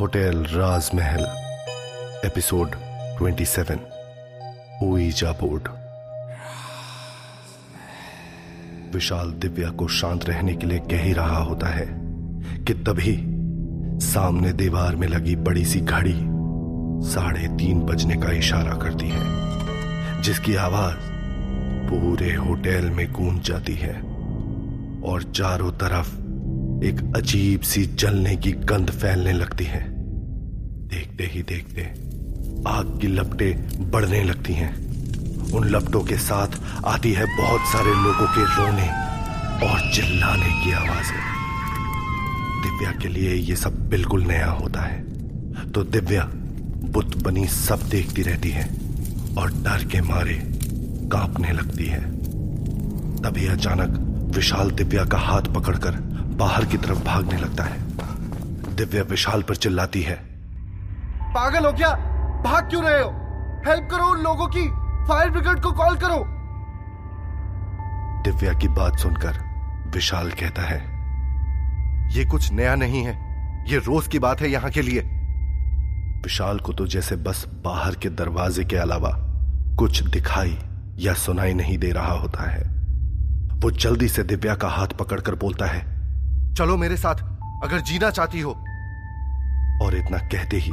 Hotel Rajmahal, episode 27 ouija board Vishal Divya को शांत रहने के लिए कह ही रहा होता है कि तभी सामने दीवार में लगी बड़ी सी घड़ी साढ़े तीन बजने का इशारा करती है, जिसकी आवाज़ पूरे होटल में गूंज जाती है और चारों तरफ़ एक अजीब सी जलने की गंध फैलने लगती है। देखते ही देखते आग की लपटें बढ़ने लगती हैं। उन लपटों के साथ आती है बहुत सारे लोगों के रोने और चिल्लाने की आवाज़ें। दिव्या के लिए ये सब बिल्कुल नया होता है। तो दिव्या बुत बनी सब देखती रहती है और डर के मारे कांपने लगती है। तभी अचानक विशाल दिव्या का हाथ पकड़कर बाहर की तरफ़ भागने लगता है। दिव्या विशाल पर चिल्लाती है। पागल हो क्या भाग क्यों रहे हो? हेल्प करो उन लोगों की। फायर ब्रिगेड को कॉल करो। दिव्या की बात सुनकर विशाल कहता है ये कुछ नया नहीं है। ये रोज की बात है यहाँ के लिए। विशाल को तो जैसे बस बाहर के दरवाजे के अलावा कुछ दिखाई या सुनाई नहीं दे रहा होता है। वो जल्दी से दिव्या का हाथ पकड़कर बोलता है चलो मेरे साथ अगर जीना चाहती हो। और इतना कहते ही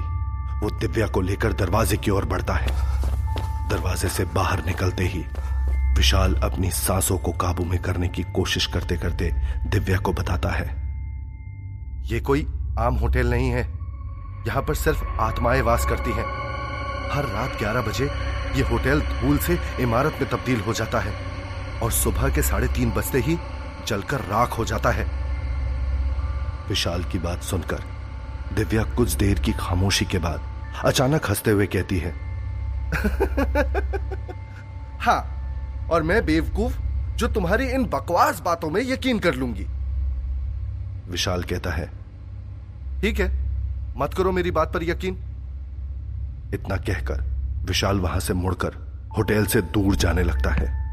वो दिव्या को लेकर दरवाजे की ओर बढ़ता है। दरवाजे से बाहर निकलते ही विशाल अपनी सांसों को काबू में करने की कोशिश करते करते दिव्या को बताता है। ये कोई आम होटल नहीं है। यहाँ पर सिर्फ़ आत्माएँ वास करती हैं। हर रात 11 बजे ये होटल धूल से इमारत में तब्दील हो जाता है। और सुबह के साढ़े तीन बजते ही जलकर राख हो जाता है। विशाल की बात सुनकर दिव्या कुछ देर की खामोशी के बाद अचानक हँसते हुए कहती है हाँ और मैं बेवकूफ़ जो तुम्हारी इन बकवास बातों में यकीन कर लूँगी। विशाल कहता है, ठीक है, मत करो मेरी बात पर यकीन। इतना कहकर विशाल वहाँ से मुड़कर होटल से दूर जाने लगता है।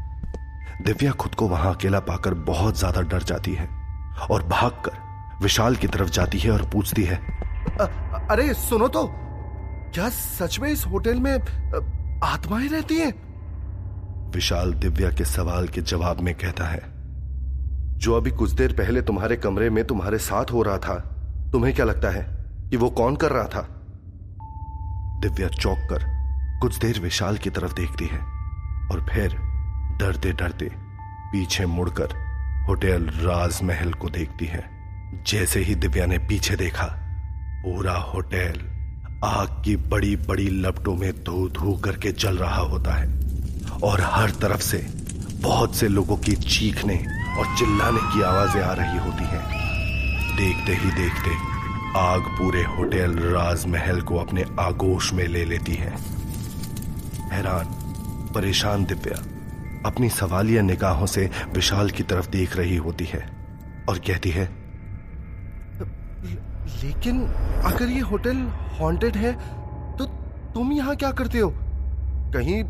दिव्या खुद को वहाँ अकेला पाकर बहुत ज़्यादा डर जाती है और भागकर विशाल की तरफ़ जाती है और पूछती है। अ, अरे सुनो तो। क्या सच में इस होटल में आत्माएँ रहती हैं? विशाल दिव्या के सवाल के जवाब में कहता है जो अभी कुछ देर पहले तुम्हारे कमरे में तुम्हारे साथ हो रहा था तुम्हें क्या लगता है कि वो कौन कर रहा था? दिव्या चौंक कर कुछ देर विशाल की तरफ़ देखती है और फिर डरते डरते पीछे मुड़कर होटल राजमहल को देखती है। जैसे ही दिव्या ने पीछे देखा, पूरा होटल आग की बड़ी बड़ी लपटों में धू धू करके जल रहा होता है। और हर तरफ़ से बहुत से लोगों की चीखने और चिल्लाने की आवाज़ें आ रही होती हैं। देखते ही देखते आग पूरे होटल राजमहल को अपने आगोश में ले लेती है। हैरान, परेशान दिव्या अपनी सवालिया निगाहों से विशाल की तरफ़ देख रही होती है और कहती है लेकिन अगर ये होटल हॉन्टेड है तो तुम यहाँ क्या करते हो? कहीं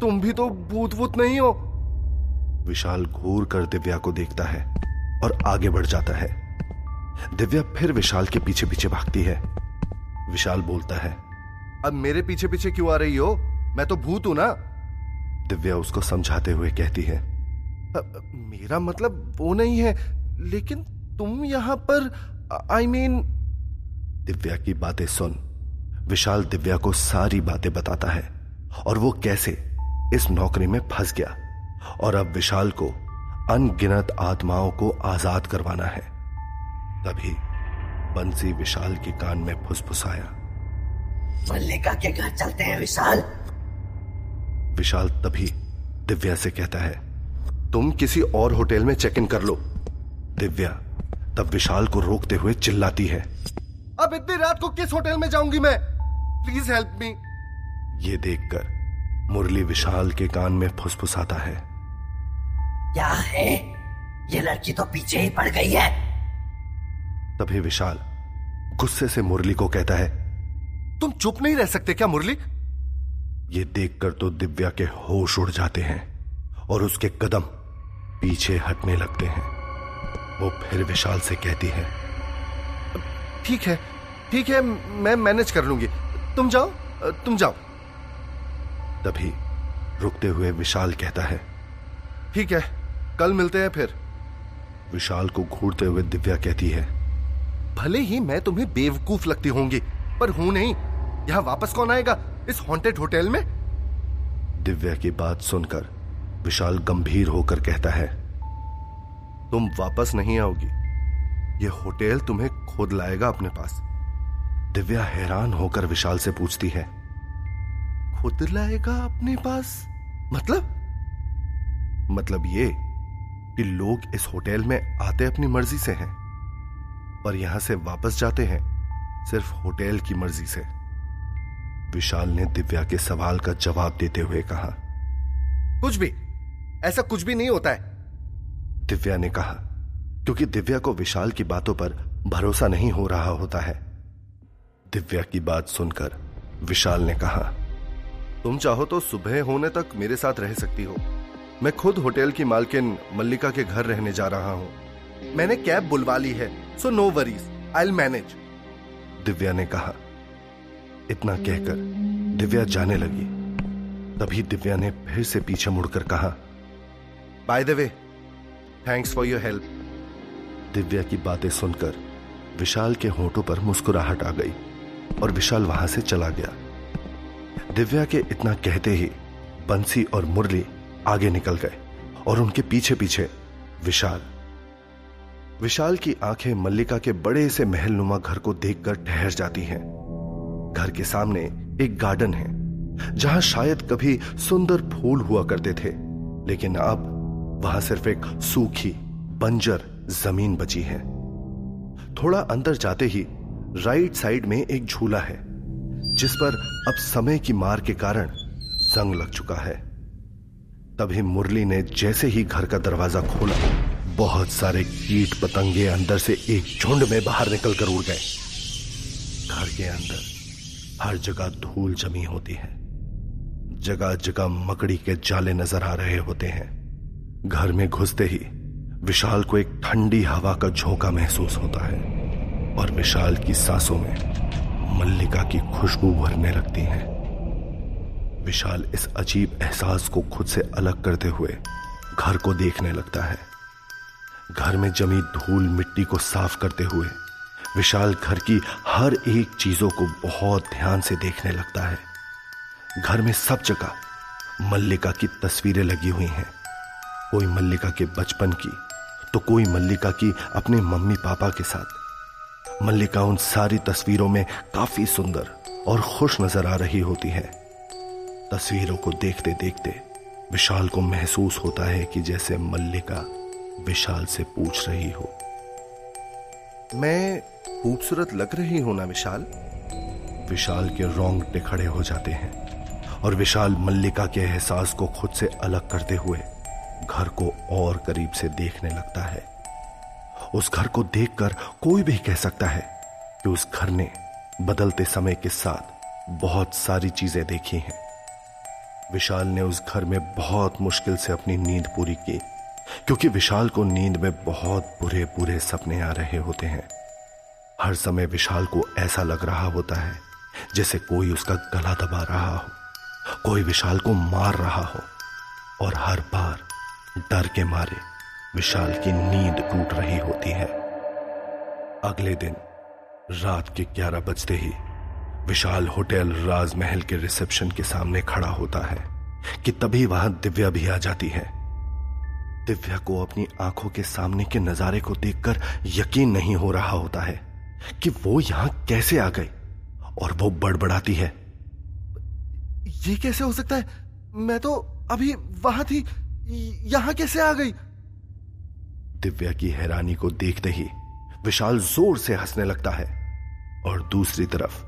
तुम भी तो भूत भूत नहीं हो। विशाल घूर कर दिव्या को देखता है और आगे बढ़ जाता है। दिव्या फिर विशाल के पीछे पीछे भागती है। विशाल बोलता है अब मेरे पीछे पीछे क्यों आ रही हो? मैं तो भूत हूँ ना। दिव्या उसको समझाते हुए कहती है मेरा मतलब वो नहीं है लेकिन तुम यहाँ पर आई मीन दिव्या की बातें सुन। विशाल दिव्या को सारी बातें बताता है और वो कैसे इस नौकरी में फंस गया और अब विशाल को अनगिनत आत्माओं को आज़ाद करवाना है। तभी बंसी विशाल के कान में फुसफुसाया। मल्लिका के घर चलते हैं विशाल। विशाल तभी दिव्या से कहता है तुम किसी और होटल में चेक इन कर लो। दिव्या तब विशाल को रोकते हुए चिल्लाती है। अब इतनी रात को किस होटल में जाऊँगी मैं? प्लीज़ हेल्प मी ये देखकर मुरली विशाल के कान में फुसफुसाता है। क्या है? ये लड़की तो पीछे ही पड़ गई है। तभी विशाल गुस्से से मुरली को कहता है तुम चुप नहीं रह सकते क्या मुरली? ये देखकर तो दिव्या के होश उड़ जाते हैं और उसके कदम पीछे हटने लगते हैं। वो फिर विशाल से कहती है ठीक है ठीक है मैं मैनेज कर लूँगी। तुम जाओ तुम जाओ। तभी रुकते हुए विशाल कहता है ठीक है कल मिलते हैं फिर। विशाल को घूरते हुए दिव्या कहती है भले ही मैं तुम्हें बेवकूफ़ लगती होंगी पर हूँ नहीं। यहाँ वापस कौन आएगा? इस हॉन्टेड होटल में? दिव्या की बात सुनकर विशाल गंभीर होकर कहता है तुम वापस नहीं आओगी। ये होटल तुम्हें खुद लाएगा अपने पास। दिव्या हैरान होकर विशाल से पूछती है खुद लाएगा अपने पास? मतलब? मतलब ये कि लोग इस होटल में आते अपनी मर्ज़ी से हैं पर यहाँ से वापस जाते हैं सिर्फ़ होटल की मर्ज़ी से। विशाल ने दिव्या के सवाल का जवाब देते हुए कहा कुछ भी। ऐसा कुछ भी नहीं होता है। दिव्या ने कहा क्योंकि दिव्या को विशाल की बातों पर भरोसा नहीं हो रहा होता है। दिव्या की बात सुनकर विशाल ने कहा, तुम चाहो तो सुबह होने तक मेरे साथ रह सकती हो। मैं खुद होटल की मालकिन मल्लिका के घर रहने जा रहा हूँ। मैंने कैब बुलवा ली है so no worries I manage Divya ने कहा। इतना कहकर दिव्या जाने लगी। तभी दिव्या ने फिर से पीछे मुड़कर कहा by the way thanks for your help Divya की बातें सुनकर विशाल के होठों पर मुस्कुराहट आ गई। और विशाल वहाँ से चला गया। दिव्या के इतना कहते ही बंसी और मुरली आगे निकल गए और उनके पीछे पीछे विशाल। विशाल की आँखें मल्लिका के बड़े से महल नुमा घर को देखकर ठहर जाती हैं। घर के सामने एक गार्डन है, जहाँ शायद कभी सुंदर फूल हुआ करते थे, लेकिन अब वहाँ सिर्फ़ एक सूखी बंजर ज़मीन बची है। थोड़ा अंदर जाते ही राइट साइड में एक झूला है, जिस पर अब समय की मार के कारण जंग लग चुका है। तभी मुरली ने जैसे ही घर का दरवाज़ा खोला, बहुत सारे कीट पतंगे अंदर से एक झुंड में बाहर निकलकर उड़ गए। घर के अंदर हर जगह धूल जमी होती है। जगह जगह मकड़ी के जाले नज़र आ रहे होते हैं। घर में घुसते ही विशाल को एक ठंडी हवा का झोंका महसूस होता है। और विशाल की सांसों में मल्लिका की खुशबू भरने लगती है। विशाल इस अजीब एहसास को खुद से अलग करते हुए घर को देखने लगता है। घर में जमी धूल मिट्टी को साफ़ करते हुए विशाल घर की हर एक चीज़ों को बहुत ध्यान से देखने लगता है। घर में सब जगह मल्लिका की तस्वीरें लगी हुई हैं। कोई मल्लिका के बचपन की तो कोई मल्लिका की अपने मम्मी पापा के साथ। मल्लिका उन सारी तस्वीरों में काफ़ी सुंदर और खुश नज़र आ रही होती है। तस्वीरों को देखते देखते विशाल को महसूस होता है कि जैसे मल्लिका विशाल से पूछ रही हो। मैं खूबसूरत लग रही हूँ ना विशाल? विशाल के रोंगटे खड़े हो जाते हैं और विशाल मल्लिका के एहसास को खुद से अलग करते हुए घर को और करीब से देखने लगता है। उस घर को देखकर कोई भी कह सकता है कि उस घर ने बदलते समय के साथ बहुत सारी चीज़ें देखी हैं। विशाल ने उस घर में बहुत मुश्किल से अपनी नींद पूरी की, क्योंकि विशाल को नींद में बहुत बुरे बुरे सपने आ रहे होते हैं। हर समय विशाल को ऐसा लग रहा होता है, जैसे कोई उसका गला दबा रहा हो, कोई विशाल को मार रहा हो, और हर बार डर के मारे विशाल की नींद टूट रही होती है। अगले दिन, रात के ग्यारह बजते ही, विशाल होटल राजमहल के रिसेप्शन के सामने खड़ा होता है कि तभी वहाँ दिव्या भी आ जाती है। दिव्या को अपनी आँखों के सामने के नजारे को देखकर यकीन नहीं हो रहा होता है कि वो यहाँ कैसे आ गई और वो बड़बड़ाती है। ये कैसे हो सकता है? मैं तो अभी वहाँ थी। यहाँ कैसे आ गई? दिव्या की हैरानी को देखते ही विशाल ज़ोर से हंसने लगता है और दूसरी तरफ़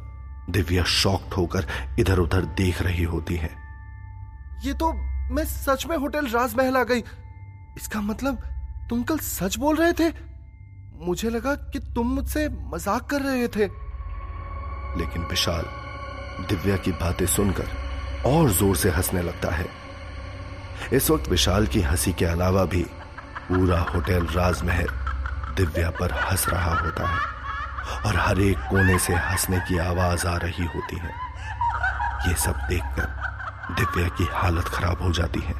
दिव्या शॉक्ड होकर इधर उधर देख रही होती है। ये तो मैं सच में होटल राजमहल आ गई। इसका मतलब तुम कल सच बोल रहे थे? मुझे लगा कि तुम मुझसे मज़ाक कर रहे थे। लेकिन विशाल दिव्या की बातें सुनकर और ज़ोर से हंसने लगता है। इस वक्त विशाल की हँसी के अलावा भी पूरा होटल राजमहल दिव्या पर हंस रहा होता है और हर एक कोने से हंसने की आवाज़ आ रही होती है। ये सब देखकर दिव्या की हालत खराब हो जाती है।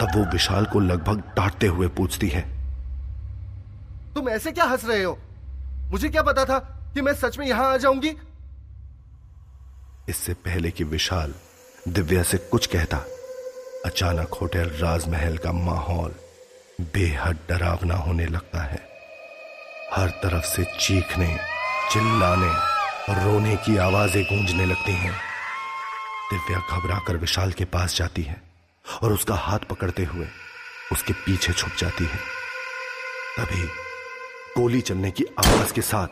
तब वो विशाल को लगभग डांटते हुए पूछती है तुम ऐसे क्या हंस रहे हो? मुझे क्या पता था कि मैं सच में यहाँ आ जाऊँगी? इससे पहले कि विशाल दिव्या से कुछ कहता अचानक होटल राजमहल का माहौल बेहद डरावना होने लगता है। हर तरफ़ से चीखने, चिल्लाने और रोने की आवाज़ें गूंजने लगती हैं। दिव्या घबराकर विशाल के पास जाती है और उसका हाथ पकड़ते हुए उसके पीछे छुप जाती है। तभी गोली चलने की आवाज़ के साथ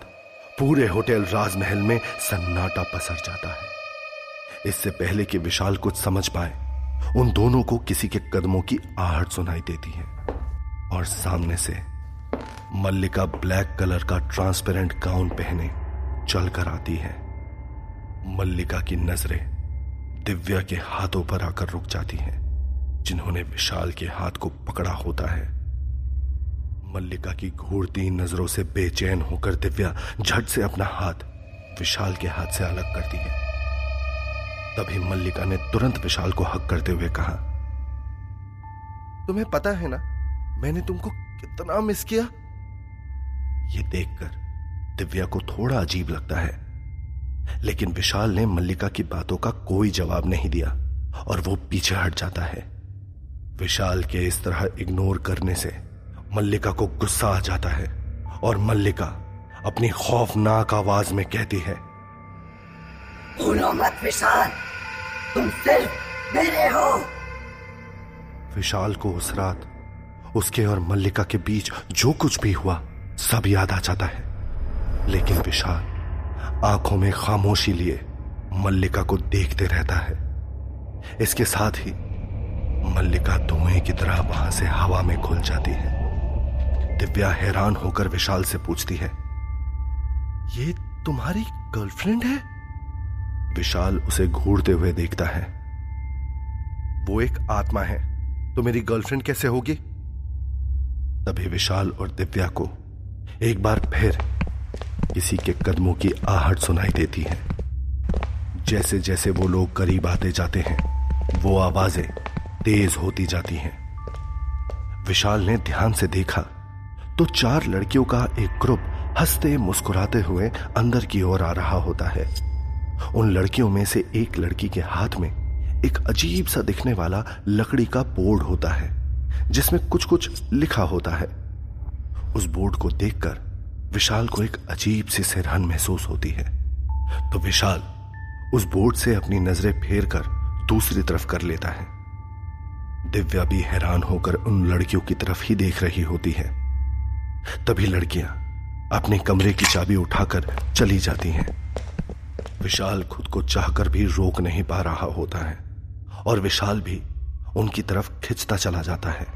पूरे होटल राजमहल में सन्नाटा पसर जाता है। इससे पहले कि विशाल कुछ समझ पाए, उन दोनों को किसी के कदमों की आहट सुनाई देती है। और सामने से मल्लिका ब्लैक कलर का ट्रांसपेरेंट गाउन पहने चलकर आती है। मल्लिका की नज़रें दिव्या के हाथों पर आकर रुक जाती हैं, जिन्होंने विशाल के हाथ को पकड़ा होता है। मल्लिका की घूरती नज़रों से बेचैन होकर दिव्या झट से अपना हाथ विशाल के हाथ से अलग करती है। तभी मल्लिका ने तुरंत विशाल को हक करते हुए कहा, तुम्हें पता है ना मैंने तुमको कितना मिस किया? ये देखकर दिव्या को थोड़ा अजीब लगता है। लेकिन विशाल ने मल्लिका की बातों का कोई जवाब नहीं दिया और वो पीछे हट जाता है। विशाल के इस तरह इग्नोर करने से मल्लिका को गुस्सा आ जाता है और मल्लिका अपनी खौफनाक आवाज़ में कहती है भूलो मत विशाल तुम सिर्फ़ मेरे हो। विशाल को उस रात उसके और मल्लिका के बीच जो कुछ भी हुआ, सब याद आ जाता है। लेकिन विशाल, आँखों में खामोशी लिए मल्लिका को देखते रहता है। इसके साथ ही मल्लिका धुएँ की तरह वहाँ से हवा में घुल जाती है। दिव्या हैरान होकर विशाल से पूछती है, ये तुम्हारी गर्लफ्रेंड है? विशाल उसे घूरते हुए देखता है। वो एक आत्मा है। तो मेरी गर्लफ्रेंड कैसे होगी? तभी विशाल और दिव्या को एक बार फिर किसी के कदमों की आहट सुनाई देती है। जैसे जैसे वो लोग करीब आते जाते हैं, वो आवाज़ें तेज होती जाती हैं। विशाल ने ध्यान से देखा तो चार लड़कियों का एक ग्रुप हँसते मुस्कुराते हुए अंदर की ओर आ रहा होता है। उन लड़कियों में से एक लड़की के हाथ में एक अजीब सा दिखने वाला लकड़ी का बोर्ड होता है। जिसमें कुछ कुछ लिखा होता है। उस बोर्ड को देखकर विशाल को एक अजीब सी सिरहन महसूस होती है। तो विशाल उस बोर्ड से अपनी नज़रें फेर कर दूसरी तरफ़ कर लेता है। दिव्या भी हैरान होकर उन लड़कियों की तरफ़ ही देख रही होती है। तभी लड़कियाँ अपने कमरे की चाबी उठाकर चली जाती हैं। विशाल खुद को चाहकर भी रोक नहीं पा रहा होता है और विशाल भी उनकी तरफ़ खिंचता चला जाता है।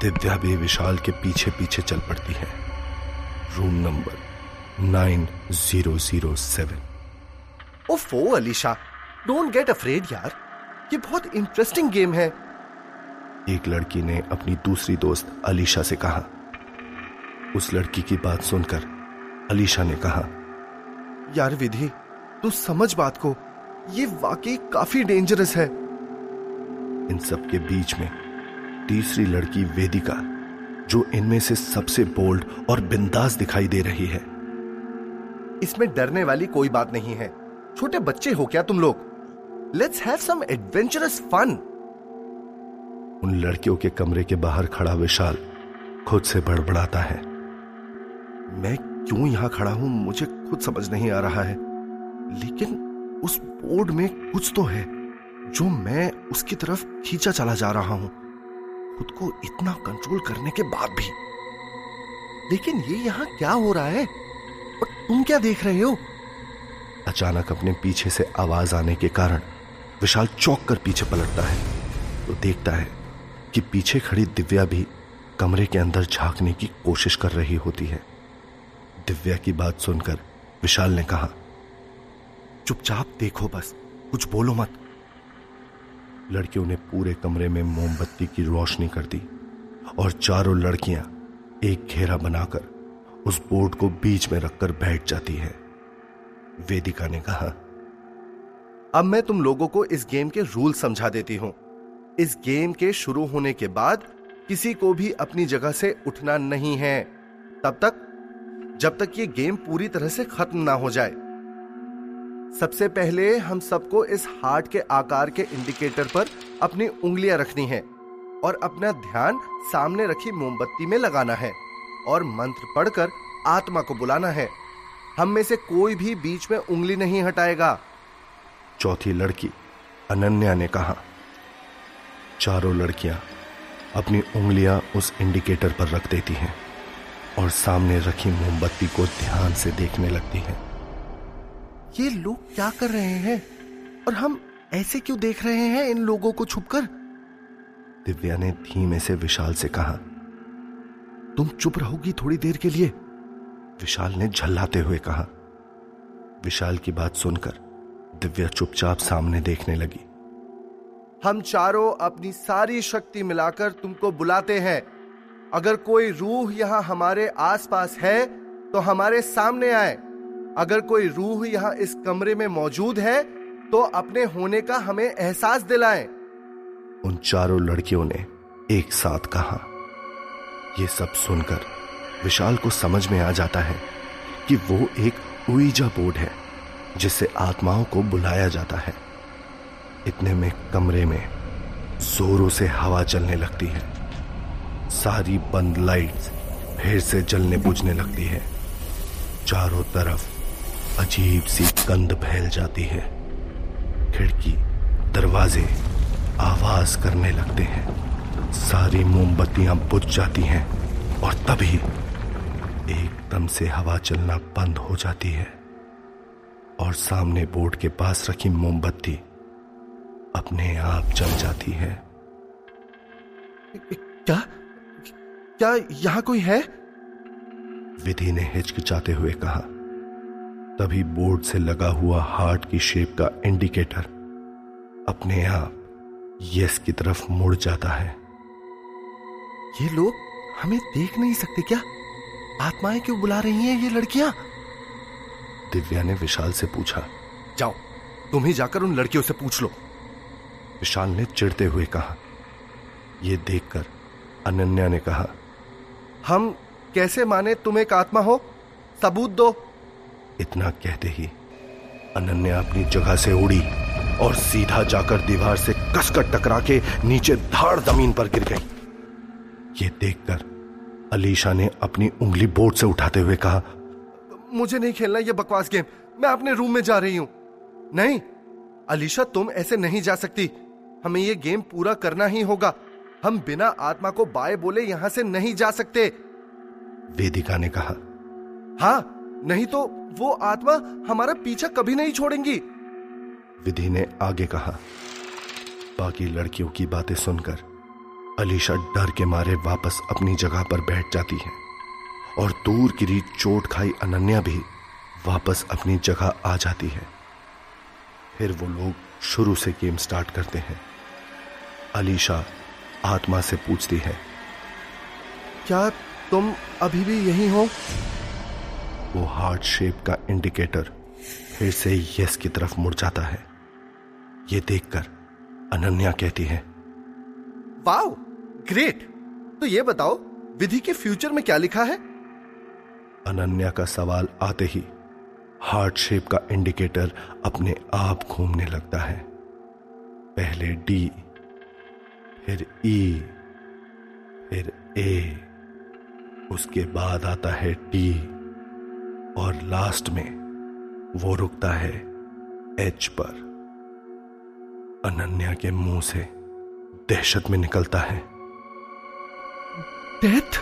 दिव्या भी विशाल के पीछे पीछे चल पड़ती है। Room number nine zero zero seven. ओफो अलीशा डोंट गेट अफ्रेड यार। ये बहुत इंटरेस्टिंग गेम है। एक लड़की ने अपनी दूसरी दोस्त अलीशा से कहा। उस लड़की की बात सुनकर अलीशा ने कहा यार विधि तू समझ बात को। ये वाकई काफ़ी डेंजरस है। इन सब के बीच में तीसरी लड़की वेदिका, जो इनमें से सबसे बोल्ड और बिंदास दिखाई दे रही है। इसमें डरने वाली कोई बात नहीं है। छोटे बच्चे हो क्या तुम लोग? Let's have some adventurous fun उन लड़कियों के कमरे के बाहर खड़ा विशाल खुद से बड़बड़ाता है। मैं क्यों यहाँ खड़ा हूँ? मुझे खुद समझ नहीं आ रहा है। लेकिन उस बोर्ड में कुछ तो है। जो मैं उसकी तरफ़ खींचा चला जा रहा हूँ, खुद को इतना कंट्रोल करने के बाद भी। लेकिन ये यहाँ क्या हो रहा है? और तुम क्या देख रहे हो? अचानक अपने पीछे से आवाज़ आने के कारण विशाल चौक कर पीछे पलटता है तो देखता है कि पीछे खड़ी दिव्या भी कमरे के अंदर झांकने की कोशिश कर रही होती है। दिव्या की बात सुनकर विशाल ने कहा, चुपचाप देखो बस, कुछ बोलो मत। लड़कियों ने पूरे कमरे में मोमबत्ती की रोशनी कर दी और चारों लड़कियाँ एक घेरा बनाकर उस बोर्ड को बीच में रखकर बैठ जाती है। वेदिका ने कहा, अब मैं तुम लोगों को इस गेम के रूल समझा देती हूँ। इस गेम के शुरू होने के बाद किसी को भी अपनी जगह से उठना नहीं है। तब तक, जब तक ये गेम पूरी तरह से खत्म ना हो जाए सबसे पहले हम सबको इस हार्ट के आकार के इंडिकेटर पर अपनी उंगलियाँ रखनी है और अपना ध्यान सामने रखी मोमबत्ती में लगाना है और मंत्र पढ़कर आत्मा को बुलाना है। हम में से कोई भी बीच में उंगली नहीं हटाएगा। चौथी लड़की, अनन्या ने कहा, चारों लड़कियाँ अपनी उंगलियाँ उस इंडिकेटर पर रख देती हैं और सामने रखी मोमबत्ती को ध्यान से देखने लगती हैं। ये लोग क्या कर रहे हैं? और हम ऐसे क्यों देख रहे हैं इन लोगों को छुपकर? दिव्या ने धीमे से विशाल से कहा तुम चुप रहोगी थोड़ी देर के लिए विशाल ने झल्लाते हुए कहा। विशाल की बात सुनकर दिव्या चुपचाप सामने देखने लगी। हम चारों अपनी सारी शक्ति मिलाकर तुमको बुलाते हैं। अगर कोई रूह यहाँ हमारे आसपास है तो हमारे सामने आए। अगर कोई रूह यहाँ इस कमरे में मौजूद है तो अपने होने का हमें एहसास दिलाएँ। उन चारों लड़कियों ने एक साथ कहा। यह सब सुनकर विशाल को समझ में आ जाता है कि वो एक उईजा बोर्ड है जिससे आत्माओं को बुलाया जाता है। इतने में कमरे में जोरों से हवा चलने लगती है। सारी बंद लाइट्स फिर से जलने बुझने लगती है। चारों तरफ़ अजीब सी गंध फैल जाती है। खिड़की दरवाजे आवाज़ करने लगते हैं। सारी मोमबत्तियाँ बुझ जाती हैं और तभी एकदम से हवा चलना बंद हो जाती है और सामने बोर्ड के पास रखी मोमबत्ती अपने आप जल जाती है। क्या? क्या यहाँ कोई है? विधि ने हिचकिचाते हुए कहा तभी बोर्ड से लगा हुआ हार्ट की शेप का इंडिकेटर अपने आप यस की तरफ़ मुड़ जाता है। ये लोग हमें देख नहीं सकते क्या? आत्माएँ क्यों बुला रही हैं ये लड़कियाँ? दिव्या ने विशाल से पूछा। जाओ तुम ही जाकर उन लड़कियों से पूछ लो। विशाल ने चिढ़ते हुए कहा। यह देखकर अनन्या ने कहा हम कैसे माने तुम एक आत्मा हो? सबूत दो। इतना कहते ही अनन्या अपनी जगह से उड़ी और सीधा जाकर दीवार से कसकर टकरा के नीचे धाड़ ज़मीन पर गिर गई। ये देखकर अलीशा ने अपनी उंगली बोर्ड से उठाते हुए कहा, मुझे नहीं खेलना ये बकवास गेम, मैं अपने रूम में जा रही हूँ। नहीं, अलीशा, तुम ऐसे नहीं जा सकती। हमें ये गेम पूरा करना ही होगा। हम बिना आत्मा को बाय बोले यहाँ से नहीं जा सकते। वेदिका ने कहा हाँ नहीं तो वो आत्मा हमारा पीछा कभी नहीं छोड़ेंगी। विधि ने आगे कहा बाकी लड़कियों की बातें सुनकर अलीशा डर के मारे वापस अपनी जगह पर बैठ जाती है और दूर गिरी चोट खाई अनन्या भी वापस अपनी जगह आ जाती है। फिर वो लोग शुरू से गेम स्टार्ट करते हैं। अलीशा आत्मा से पूछती है क्या तुम अभी भी यही हो? वो हार्ट शेप का इंडिकेटर फिर से यस की तरफ़ मुड़ जाता है। ये देखकर अनन्या कहती है वाओ ग्रेट। तो ये बताओ विधि के फ्यूचर में क्या लिखा है? अनन्या का सवाल आते ही हार्ट शेप का इंडिकेटर अपने आप घूमने लगता है। पहले डी फिर ई फिर ए उसके बाद आता है टी। और लास्ट में वो रुकता है एच पर। अनन्या के मुँह से दहशत में निकलता है। डेथ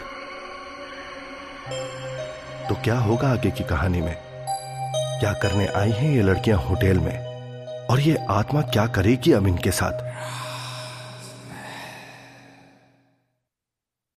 तो क्या होगा आगे की कहानी में? क्या करने आई हैं ये लड़कियाँ होटल में? और ये आत्मा क्या करेगी अब इनके साथ?